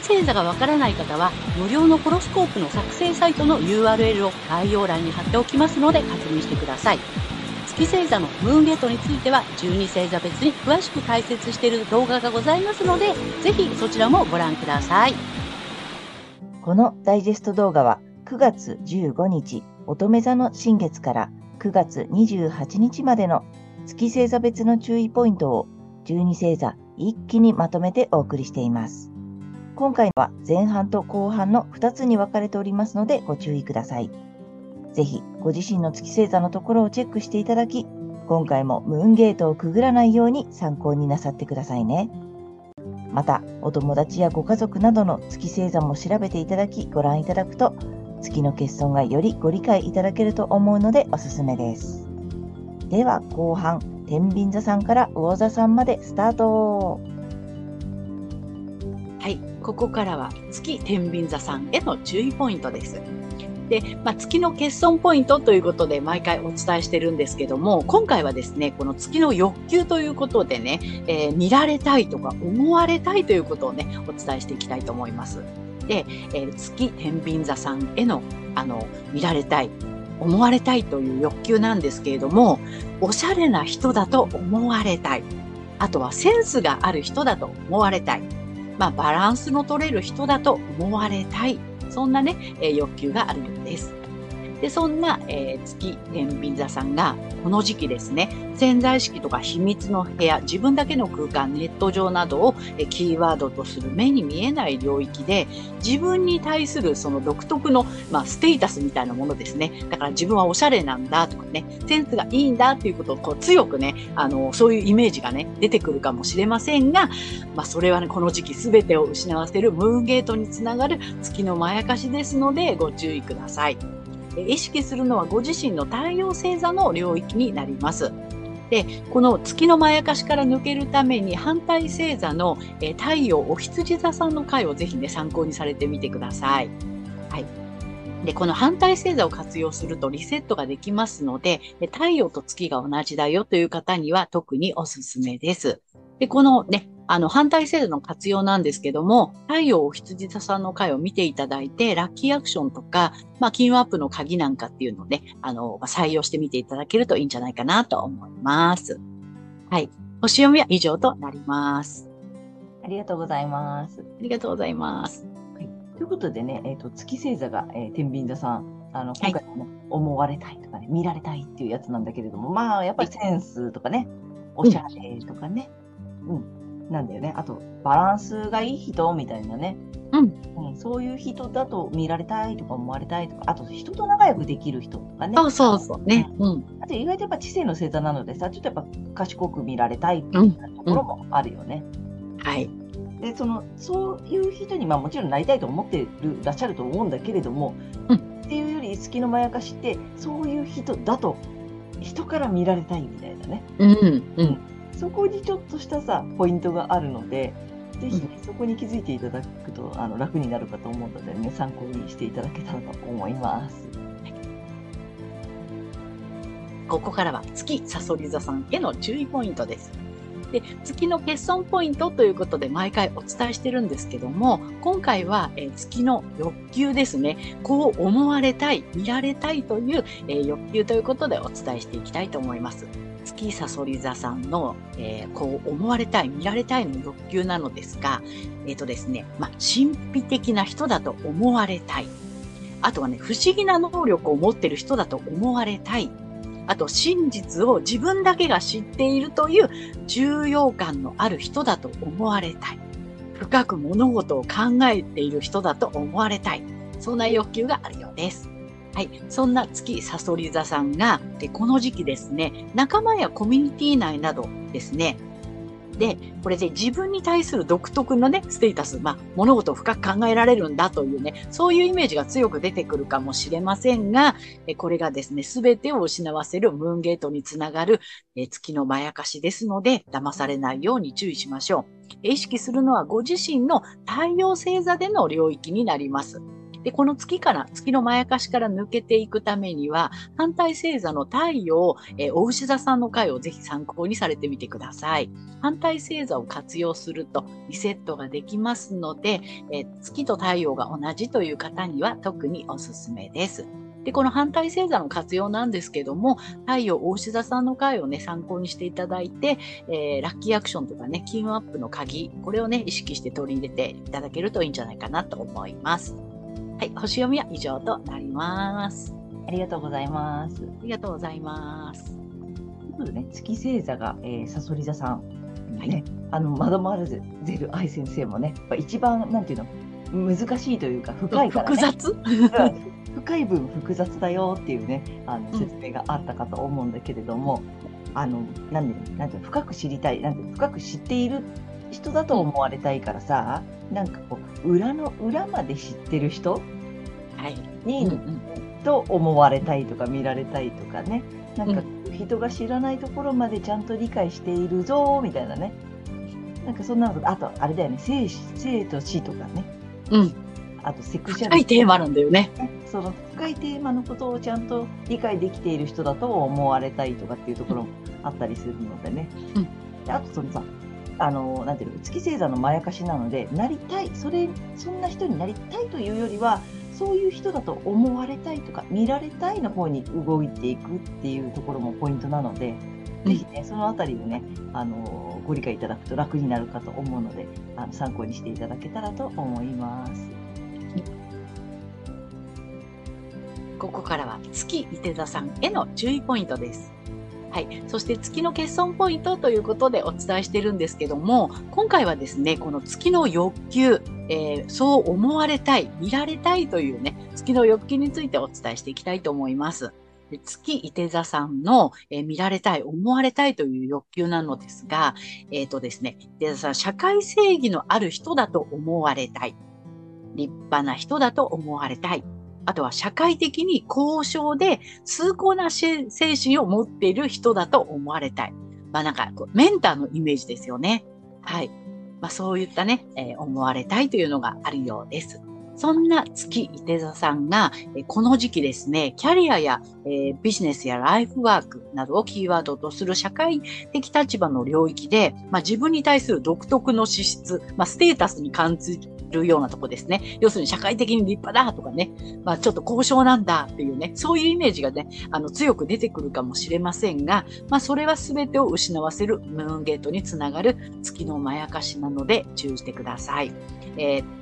星座がわからない方は、無料のホロスコープの作成サイトの URL を概要欄に貼っておきますので確認してください。月星座のムーンゲートについては12星座別に詳しく解説している動画がございますので、ぜひそちらもご覧ください。このダイジェスト動画は9月15日乙女座の新月から9月28日までの月星座別の注意ポイントを12星座一気にまとめてお送りしています。今回は前半と後半の2つに分かれておりますのでご注意ください。ぜひご自身の月星座のところをチェックしていただき、今回もムーンゲートをくぐらないように参考になさってくださいね。また、お友達やご家族などの月星座も調べていただきご覧いただくと、月の欠損がよりご理解いただけると思うのでおすすめです。では後半、天秤座さんから魚座さんまでスタートはい、ここからは月天秤座さんへの注意ポイントです。で、まあ、月の欠損ポイントということで毎回お伝えしてるんですけども、今回はですね、この月の欲求ということでね、えー、見られたいとか思われたいということをね、お伝えしていきたいと思います。で、えー、月天秤座さんへの、あの、見られたい、思われたいという欲求なんですけれども、おしゃれな人だと思われたい。あとはセンスがある人だと思われたい。まあ、バランスの取れる人だと思われたいそんなね、え、欲求があるようです。で、そんな、えー、月天秤座さんが、この時期ですね、潜在意識とか秘密の部屋、自分だけの空間、ネット上などを、え、キーワードとする目に見えない領域で、自分に対するその独特の、まあ、ステータスみたいなものですね。だから自分はおしゃれなんだとかね、センスがいいんだっていうことをこう強くね、あの、そういうイメージがね、出てくるかもしれませんが、まあ、それはね、この時期全てを失わせるムーンゲートにつながる月のまやかしですので、ご注意ください。意識するのはご自身の太陽星座の領域になります。で、この月のまやかしから抜けるために反対星座の、太陽お羊座さんの回をぜひね、参考にされてみてください。はい。で、この反対星座を活用するとリセットができますので、太陽と月が同じだよという方には特におすすめです。で、このね、あの、反対制度の活用なんですけども、太陽お羊座さんの回を見ていただいて、ラッキーアクションとか、まあ、金運アップの鍵なんかっていうのをね、あの、まあ、採用してみていただけるといいんじゃないかなと思います。はい。星読みは以上となります。ありがとうございます。ありがとうございます。はい、ということでね、えっ、ー、と、月星座が、えー、天秤座さん、あの、今回もね、はい、思われたいとかね、見られたいっていうやつなんだけれども、まあ、やっぱりセンスとかね、おしゃれとかね、うん、うんなんだよね。あと、バランスがいい人みたいなね。うん、うん、そういう人だと見られたいとか思われたいとか、あと人と仲良くできる人とかね。そうそうそうね。うん。あと意外とやっぱ知性の星座なのでさ、ちょっとやっぱ賢く見られたいっていうところもあるよね。うんうん、はい。で、その、そういう人に、まあもちろんなりたいと思ってるらっしゃると思うんだけれども、うん、っていうより、月のまやかしって、そういう人だと、人から見られたいみたいなね。うん、うん。そこにちょっとしたさ、ポイントがあるので、ぜひね、そこに気づいていただくとあの楽になるかと思うのでね、参考にしていただけたらと思います。ここからは月さそり座さんへの注意ポイントです。で、月の欠損ポイントということで毎回お伝えしてるんですけども、今回は、え月の欲求ですね。こう思われたい、見られたいという、え欲求ということでお伝えしていきたいと思います。月さそり座さんの、えー、こう思われたい、見られたいの欲求なのですが、えっ、ー、とですね、まあ、神秘的な人だと思われたい。あとはね、不思議な能力を持ってる人だと思われたい。あと、真実を自分だけが知っているという重要感のある人だと思われたい。深く物事を考えている人だと思われたい。そんな欲求があるようです。はい。そんな月さそり座さんが、でこの時期ですね、仲間やコミュニティ内などですね、で、これで自分に対する独特のね、ステータス、まあ、物事を深く考えられるんだというね、そういうイメージが強く出てくるかもしれませんが、えこれがですね、すべてを失わせるムーンゲートにつながるえ月のまやかしですので、騙されないように注意しましょう。意識するのはご自身の太陽星座での領域になります。で、この月から、月のまやかしから抜けていくためには、反対星座の太陽、えー、お牛座さんの回をぜひ参考にされてみてください。反対星座を活用するとリセットができますので、えー、月と太陽が同じという方には特におすすめです。で、この反対星座の活用なんですけども、太陽大志座さんの回をね、参考にしていただいて、えー、ラッキーアクションとかね、金運アップの鍵、これをね、意識して取り入れていただけるといいんじゃないかなと思います。はい、星読みは以上となります。ありがとうございます。ありがとうございます。ということでね、月星座が、えー、サソリ座さん、ね、はい、あの、マドマルゼル愛先生もね、一番、なんていうの、難しいというか、深いから、ね、複雑？深い分複雑だよっていうね、あの説明があったかと思うんだけれども、うん、あの、なんで、なんて深く知りたい、なんて深く知っている人だと思われたいからさ、なんかこう、裏の裏まで知ってる人に、うんうん、と思われたいとか見られたいとかね、なんか人が知らないところまでちゃんと理解しているぞみたいなね。なんかそんなのあとあれだよね。生生と死とかね、うん、あとセクシャル深いテーマなんだよね。その深いテーマのことをちゃんと理解できている人だと思われたいとかっていうところもあったりするのでね、うん、であとそのさあの、なんていうの、月星座のまやかしなので、なりたい、それ、そんな人になりたいというよりは、そういう人だと思われたいとか、見られたいの方に動いていくっていうところもポイントなので、ぜひね、そのあたりをね、あの、ご理解いただくと楽になるかと思うので、あの参考にしていただけたらと思います。ここからは月伊手座さんへの注意ポイントです。はい。そして月の欠損ポイントということでお伝えしてるんですけども、今回はですね、この月の欲求、えー、そう思われたい、見られたいというね、月の欲求についてお伝えしていきたいと思います。月伊手座さんの、えー、見られたい、思われたいという欲求なのですが、えっ、ー、とですね、伊手座さん、社会正義のある人だと思われたい。立派な人だと思われたい。あとは社会的に高尚で崇高な精神を持っている人だと思われたい。まあなんかメンターのイメージですよね。はい。まあそういったね、えー、思われたいというのがあるようです。そんな月伊手座さんが、この時期ですね、キャリアや、え、ビジネスやライフワークなどをキーワードとする社会的立場の領域で、まあ、自分に対する独特の資質、まあ、ステータスに感じるようなとこですね。要するに社会的に立派だとかね、まあちょっと交渉なんだっていうね、そういうイメージがね、あの強く出てくるかもしれませんが、まあそれは全てを失わせるムーンゲートにつながる月のまやかしなので注意してください。えー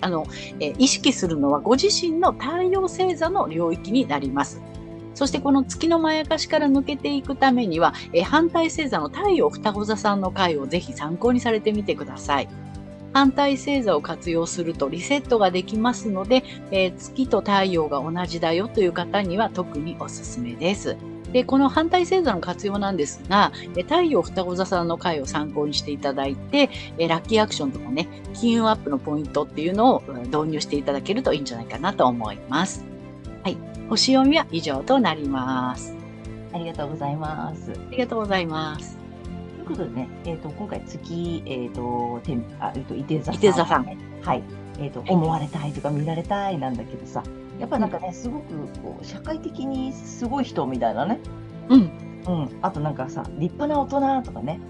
あの、え、意識するのはご自身の太陽星座の領域になります。そしてこの月のまやかしから抜けていくためには、え、反対星座の太陽双子座さんの回をぜひ参考にされてみてください。反対星座を活用するとリセットができますので、えー、月と太陽が同じだよという方には特におすすめです。で、この反対星座の活用なんですが、太陽双子座さんの回を参考にしていただいて、ラッキーアクションとかね、金運アップのポイントっていうのを導入していただけるといいんじゃないかなと思います。はい。星読みは以上となります。ありがとうございます。ありがとうございます。いうことでね、えっ、ー、と、今回月、えっ、ー、と、てんあ、えっ、ー、と、伊手座さん、座さん。はい。えっ、と、思われたいとか見られたいなんだけどさ、やっぱなんかね、すごく、こう、社会的にすごい人みたいなね。うん。うん。あとなんかさ、立派な大人とかね。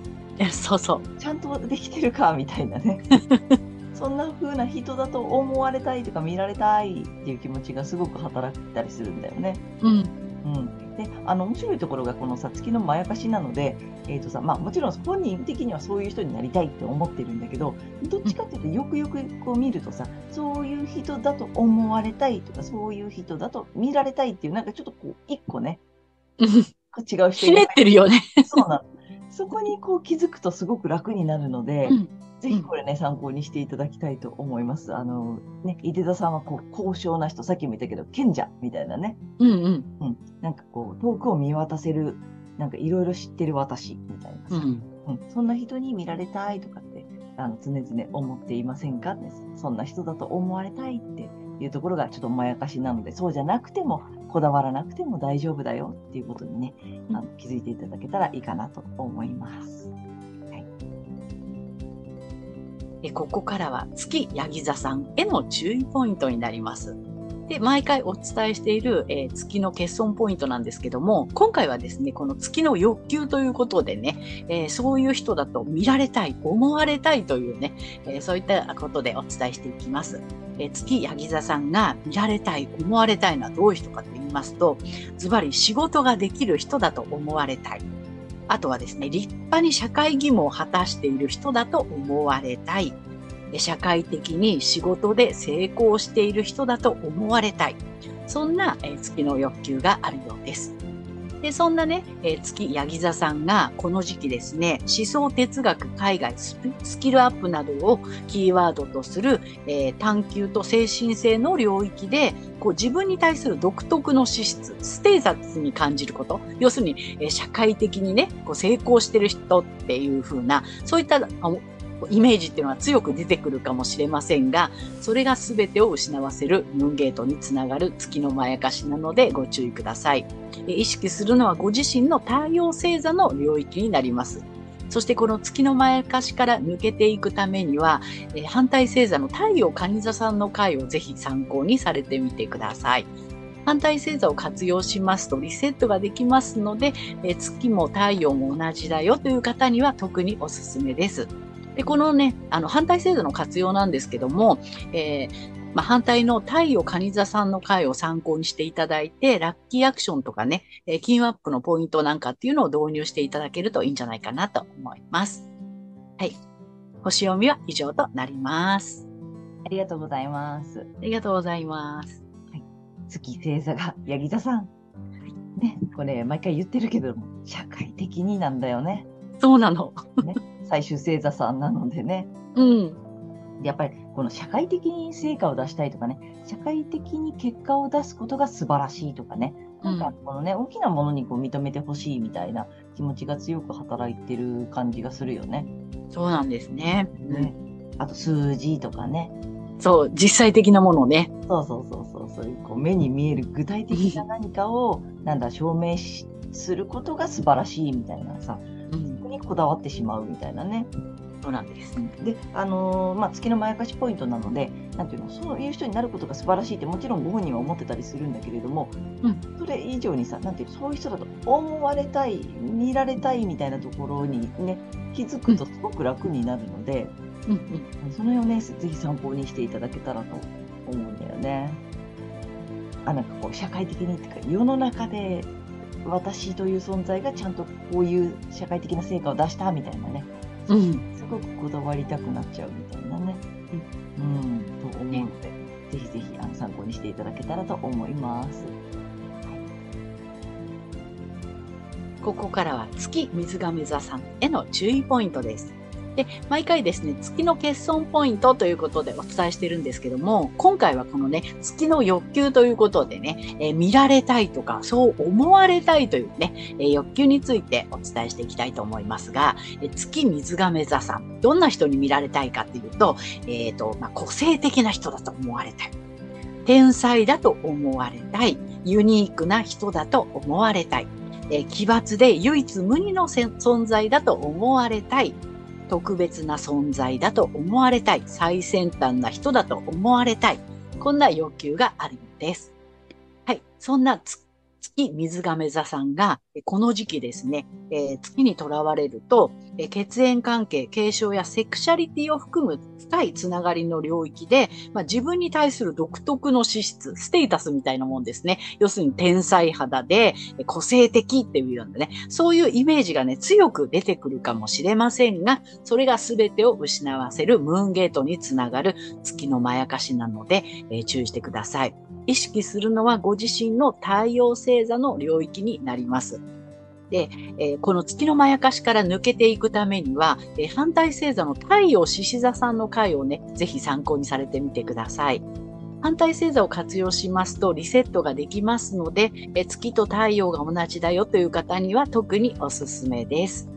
そうそう。ちゃんとできてるか、みたいなね。そんな風な人だと思われたいとか見られたいっていう気持ちがすごく働いたりするんだよね。うん。うん、であの面白いところがこのさ月のまやかしなので、えーとさまあ、もちろん本人的にはそういう人になりたいって思ってるんだけどどっちかっていうとよくよくこう見るとさそういう人だと思われたいとかそういう人だと見られたいっていうなんかちょっとこう一個ね違う人 ひねってるよね。そうなの。そこにこう気づくとすごく楽になるので、うんぜひこれね、参考にしていただきたいと思います。あの、ね、井出田さんはこう、高尚な人、さっきも言ったけど、賢者みたいなね。うんうん。うん。なんかこう、遠くを見渡せる、なんかいろいろ知ってる私、みたいなさ、うん、うん、そんな人に見られたいとかってあの常々思っていませんかそんな人だと思われたいっていうところがちょっとまやかしなのでそうじゃなくてもこだわらなくても大丈夫だよっていうことにね、あの気づいていただけたらいいかなと思います。はい、ここからは月ヤギ座さんへの注意ポイントになります。で、毎回お伝えしている、えー、月の欠損ポイントなんですけども、今回はですね、この月の欲求ということでね、えー、そういう人だと見られたい、思われたいというね、えー、そういったことでお伝えしていきます。え月ヤギ座さんが見られたい、思われたいのはどういう人かと言いますと、ズバリ仕事ができる人だと思われたい。あとはですね、立派に社会義務を果たしている人だと思われたい。社会的に仕事で成功している人だと思われたい。そんな月の欲求があるようです。で、そんなね、え月ヤギ座さんがこの時期ですね、思想哲学、海外、スキルアップなどをキーワードとする、えー、探求と精神性の領域で、こう自分に対する独特の資質、ステータスに感じること、要するに、えー、社会的にね、こう成功してる人っていう風な、そういったイメージっていうのは強く出てくるかもしれませんが、それが全てを失わせるムーンゲートにつながる月のまやかしなのでご注意ください。意識するのはご自身の太陽星座の領域になります。そしてこの月のまやかしから抜けていくためには、え反対星座の太陽蟹座さんの回をぜひ参考にされてみてください。反対星座を活用しますとリセットができますので、え月も太陽も同じだよという方には特におすすめです。で、このね、あの、反対制度の活用なんですけども、えーまあ、反対の太陽蟹座さんの回を参考にしていただいて、ラッキーアクションとかね、えー、金アップのポイントなんかっていうのを導入していただけるといいんじゃないかなと思います。はい。星読みは以上となります。ありがとうございます。ありがとうございます。はい。月星座がヤギ座さん。はい、ね、これ毎回言ってるけども、社会的になんだよね。そうなの。ね最終星座さんなのでね。うん。やっぱりこの社会的に成果を出したいとかね、社会的に結果を出すことが素晴らしいとかね、なんかこのね、うん、大きなものにこう認めてほしいみたいな気持ちが強く働いてる感じがするよね。そうなんですね。ねあと数字とかね。そう、実際的なものね。そうそうそうそう、そういうこう目に見える具体的な何かを、なんだ、証明することが素晴らしいみたいなさ、にこだわってしまうみたいなね。そうなんです。で、あのー、まあ、月のまやかしポイントなので、なんていうの、そういう人になることが素晴らしいって、もちろんご本人は思ってたりするんだけれども、うん、それ以上にさ、なんていうそういう人だと思われたい、見られたいみたいなところにね、気づくとすごく楽になるので、うんうん、その辺をね、ぜひ参考にしていただけたらと思うんだよね。あなんかこう社会的にっていうか世の中で私という存在がちゃんとこういう社会的な成果を出したみたいなね、うん、すごくこだわりたくなっちゃうみたいなね、うん、と思うので、ぜひぜひあの参考にしていただけたらと思います。ここからは月水亀座さんへの注意ポイントです。で、毎回ですね、月の欠損ポイントということでお伝えしてるんですけども、今回はこのね、月の欲求ということでね、えー、見られたいとか、そう思われたいというね、えー、欲求についてお伝えしていきたいと思いますが、えー、月水亀座さん、どんな人に見られたいかっていうと、えっ、ー、と、まあ、個性的な人だと思われたい。天才だと思われたい。ユニークな人だと思われたい。え奇抜で唯一無二の存在だと思われたい。特別な存在だと思われたい。最先端な人だと思われたい。こんな要求があるんです。はい。そんな月水亀座さんが、この時期ですね、えー、月にとらわれると、えー、血縁関係、継承やセクシャリティを含む深いつながりの領域で、まあ、自分に対する独特の資質、ステータスみたいなもんですね。要するに天才肌で、個性的っていうようなね、そういうイメージがね、強く出てくるかもしれませんが、それが全てを失わせるムーンゲートにつながる月のまやかしなので、えー、注意してください。意識するのはご自身の太陽星座の領域になります。で、えー、この月のまやかしから抜けていくためには、えー、反対星座の太陽獅子座さんの回をね、ぜひ参考にされてみてください。反対星座を活用しますとリセットができますので、えー、月と太陽が同じだよという方には特におすすめです。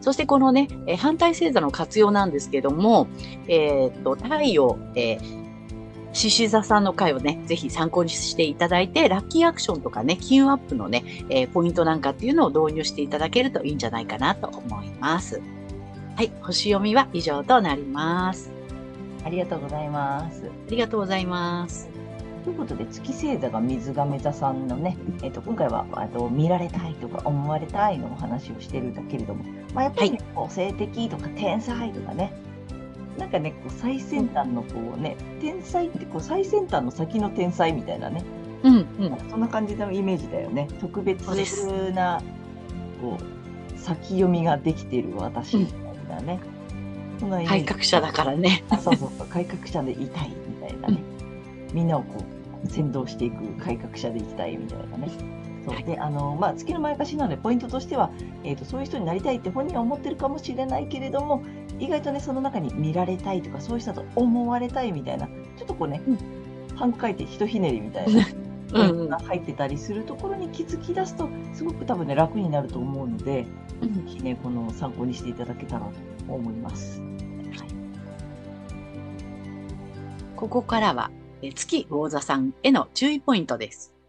そしてこのね、え反対星座の活用なんですけども、えっと、太陽、えー獅子座さんの回をね、ぜひ参考にしていただいて、ラッキーアクションとかね、金運アップのね、えーポイントなんかっていうのを導入していただけるといいんじゃないかなと思います。はい、星読みは以上となります。ありがとうございます。ありがとうございます。ということで、月星座が水亀座さんのね、えっと今回はあと見られたいとか思われたいのお話をしてるんだけれども、まあ、やっぱり、ね個性的とか天才とかね、なんかね、こう最先端のこうね、天才ってこう最先端の先の天才みたいなね、うん、うん。そんな感じのイメージだよね。特別な、こう、先読みができている私みたいなね。そん改ジ革者だからね。あそうそうそう、改革者でいたいみたいなね。みんなをこう、先導していく改革者でいきたいみたいなね。そうはいで、あの、まあ、月の前かしなので、ポイントとしては、えっ、と、そういう人になりたいって本人は思ってるかもしれないけれども、意外とね、その中に見られたいとか、そういう人だと思われたいみたいな、ちょっとこうね、うん半回転、ひとひねりみたいな。うんうんが入ってたりするところに気づき出すと、すごく多分ね、楽になると思うので、うんぜひね、この参考にしていただけたらと思います。ここからは、えー月魚座さんへの注意ポイントです。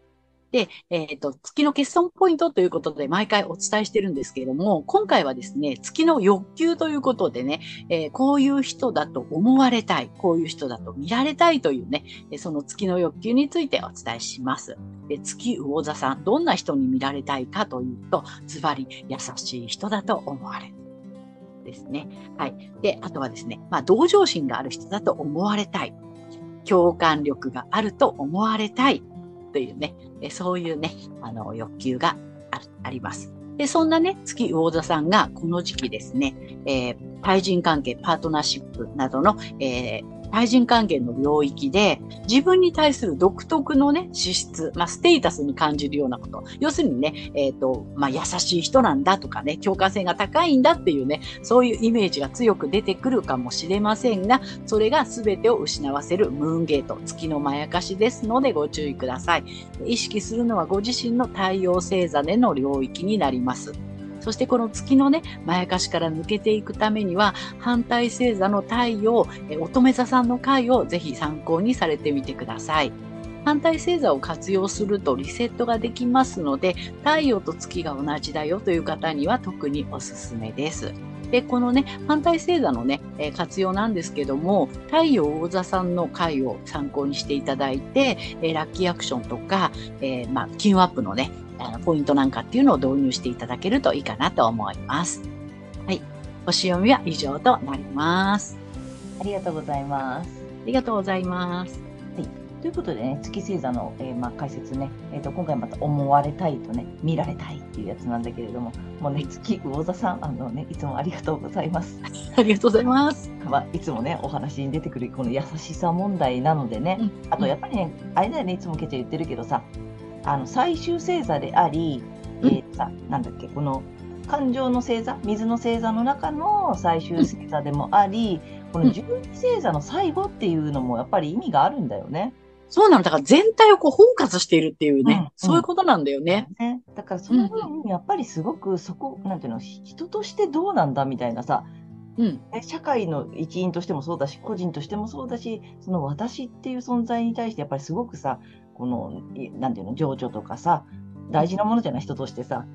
で、えっ、と、月の欠損ポイントということで毎回お伝えしてるんですけれども、今回はですね、月の欲求ということでね、えーこういう人だと思われたい、こういう人だと見られたいというね、その月の欲求についてお伝えします。で月魚座さん、どんな人に見られたいかというと、ズバリ優しい人だと思われる。ですね。はい。で、あとはですね、まあ、同情心がある人だと思われたい。共感力があると思われたい。というね、えそういうね、あの、欲求がああります。で、そんなね、月魚座さんがこの時期ですね、えー対人関係、パートナーシップなどの、えー対人関係の領域で自分に対する独特のね、資質、まあ、ステータスに感じるようなこと。要するにね、えっ、と、まあ、優しい人なんだとかね、共感性が高いんだっていうね、そういうイメージが強く出てくるかもしれませんが、それが全てを失わせるムーンゲート、月のまやかしですのでご注意ください。意識するのはご自身の太陽星座での領域になります。そしてこの月のね、まやかしから抜けていくためには、反対星座の太陽、乙女座さんの回をぜひ参考にされてみてください。反対星座を活用するとリセットができますので、太陽と月が同じだよという方には特におすすめです。で、このね、反対星座のね、え活用なんですけども、太陽魚座さんの回を参考にしていただいて、えラッキーアクションとか、えーまあ、金アップのね、あのポイントなんかっていうのを導入していただけるといいかなと思います。はい。星読みは以上となります。ありがとうございます。ありがとうございます。ということでね、月星座の、えーまあ、解説ね、えーと、今回また思われたいとね、見られたいっていうやつなんだけれども、もうね、月魚座さん、あのね、いつもありがとうございます。ありがとうございます。まあ、いつもね、お話に出てくるこの優しさ問題なのでね、うんあとやっぱりね、あれだよね、いつもケチャ言ってるけどさ、あの最終星座であり、えうんーさ、なんだっけ、この感情の星座、水の星座の中の最終星座でもあり、この十二星座の最後っていうのもやっぱり意味があるんだよね。そうなの。だから全体をこう包括しているっていうね、うんそういうことなんだよね。ねだからその分、やっぱりすごくそこ、なんていうの、人としてどうなんだみたいなさ、うん。ね社会の一員としてもそうだし、個人としてもそうだし、その私っていう存在に対してやっぱりすごくさ、この、いなんていうの、情緒とかさ、大事なものじゃない人としてさ、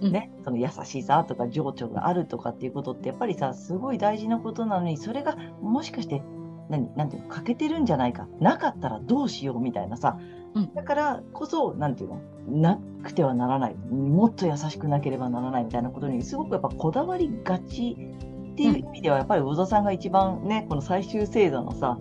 うん。ね、その優しさとか情緒があるとかっていうことってやっぱりさ、すごい大事なことなのに、それがもしかして、何、なんていうの、欠けてるんじゃないか、なかったらどうしようみたいなさ、うん。だからこそ、なんていうの、なくてはならない、もっと優しくなければならないみたいなことに、すごくやっぱこだわりがちっていう意味では、やっぱり小田さんが一番ね、この最終星座のさ、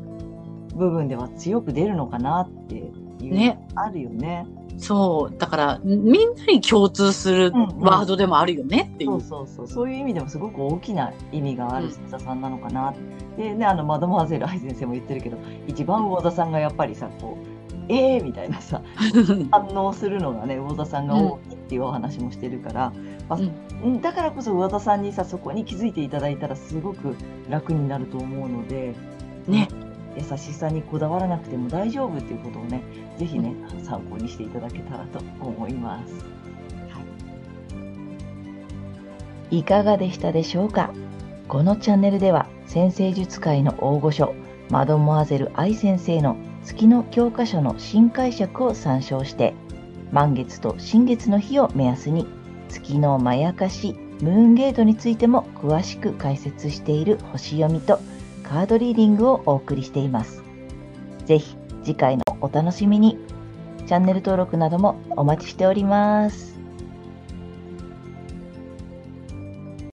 部分では強く出るのかなっていう、ね。あるよね。そう。だから、みんなに共通するうんうんワードでもあるよねっていそうう。そうそう、そういう意味でもすごく大きな意味があるうん星座さんなのかな。でね、あの、マドモアゼル愛先生も言ってるけど、一番魚座さんがやっぱりさ、こう、えーみたいなさ、反応するのがね、魚座さんが多いっていうお話もしてるから、まあうんだからこそ魚座さんにさ、そこに気づいていただいたらすごく楽になると思うので、ね。優しさにこだわらなくても大丈夫っていうことをね、ぜひね、参考にしていただけたらと思います。以いかがでしたでしょうか？このチャンネルでは先生術界の大御所マドモアゼル愛先生の月の教科書の新解釈を参照して満月と新月の日を目安に月のまやかしムーンゲートについても詳しく解説している星読みとカードリーディングをお送りしています。ぜひ次回のお楽しみに。チャンネル登録などもお待ちしております。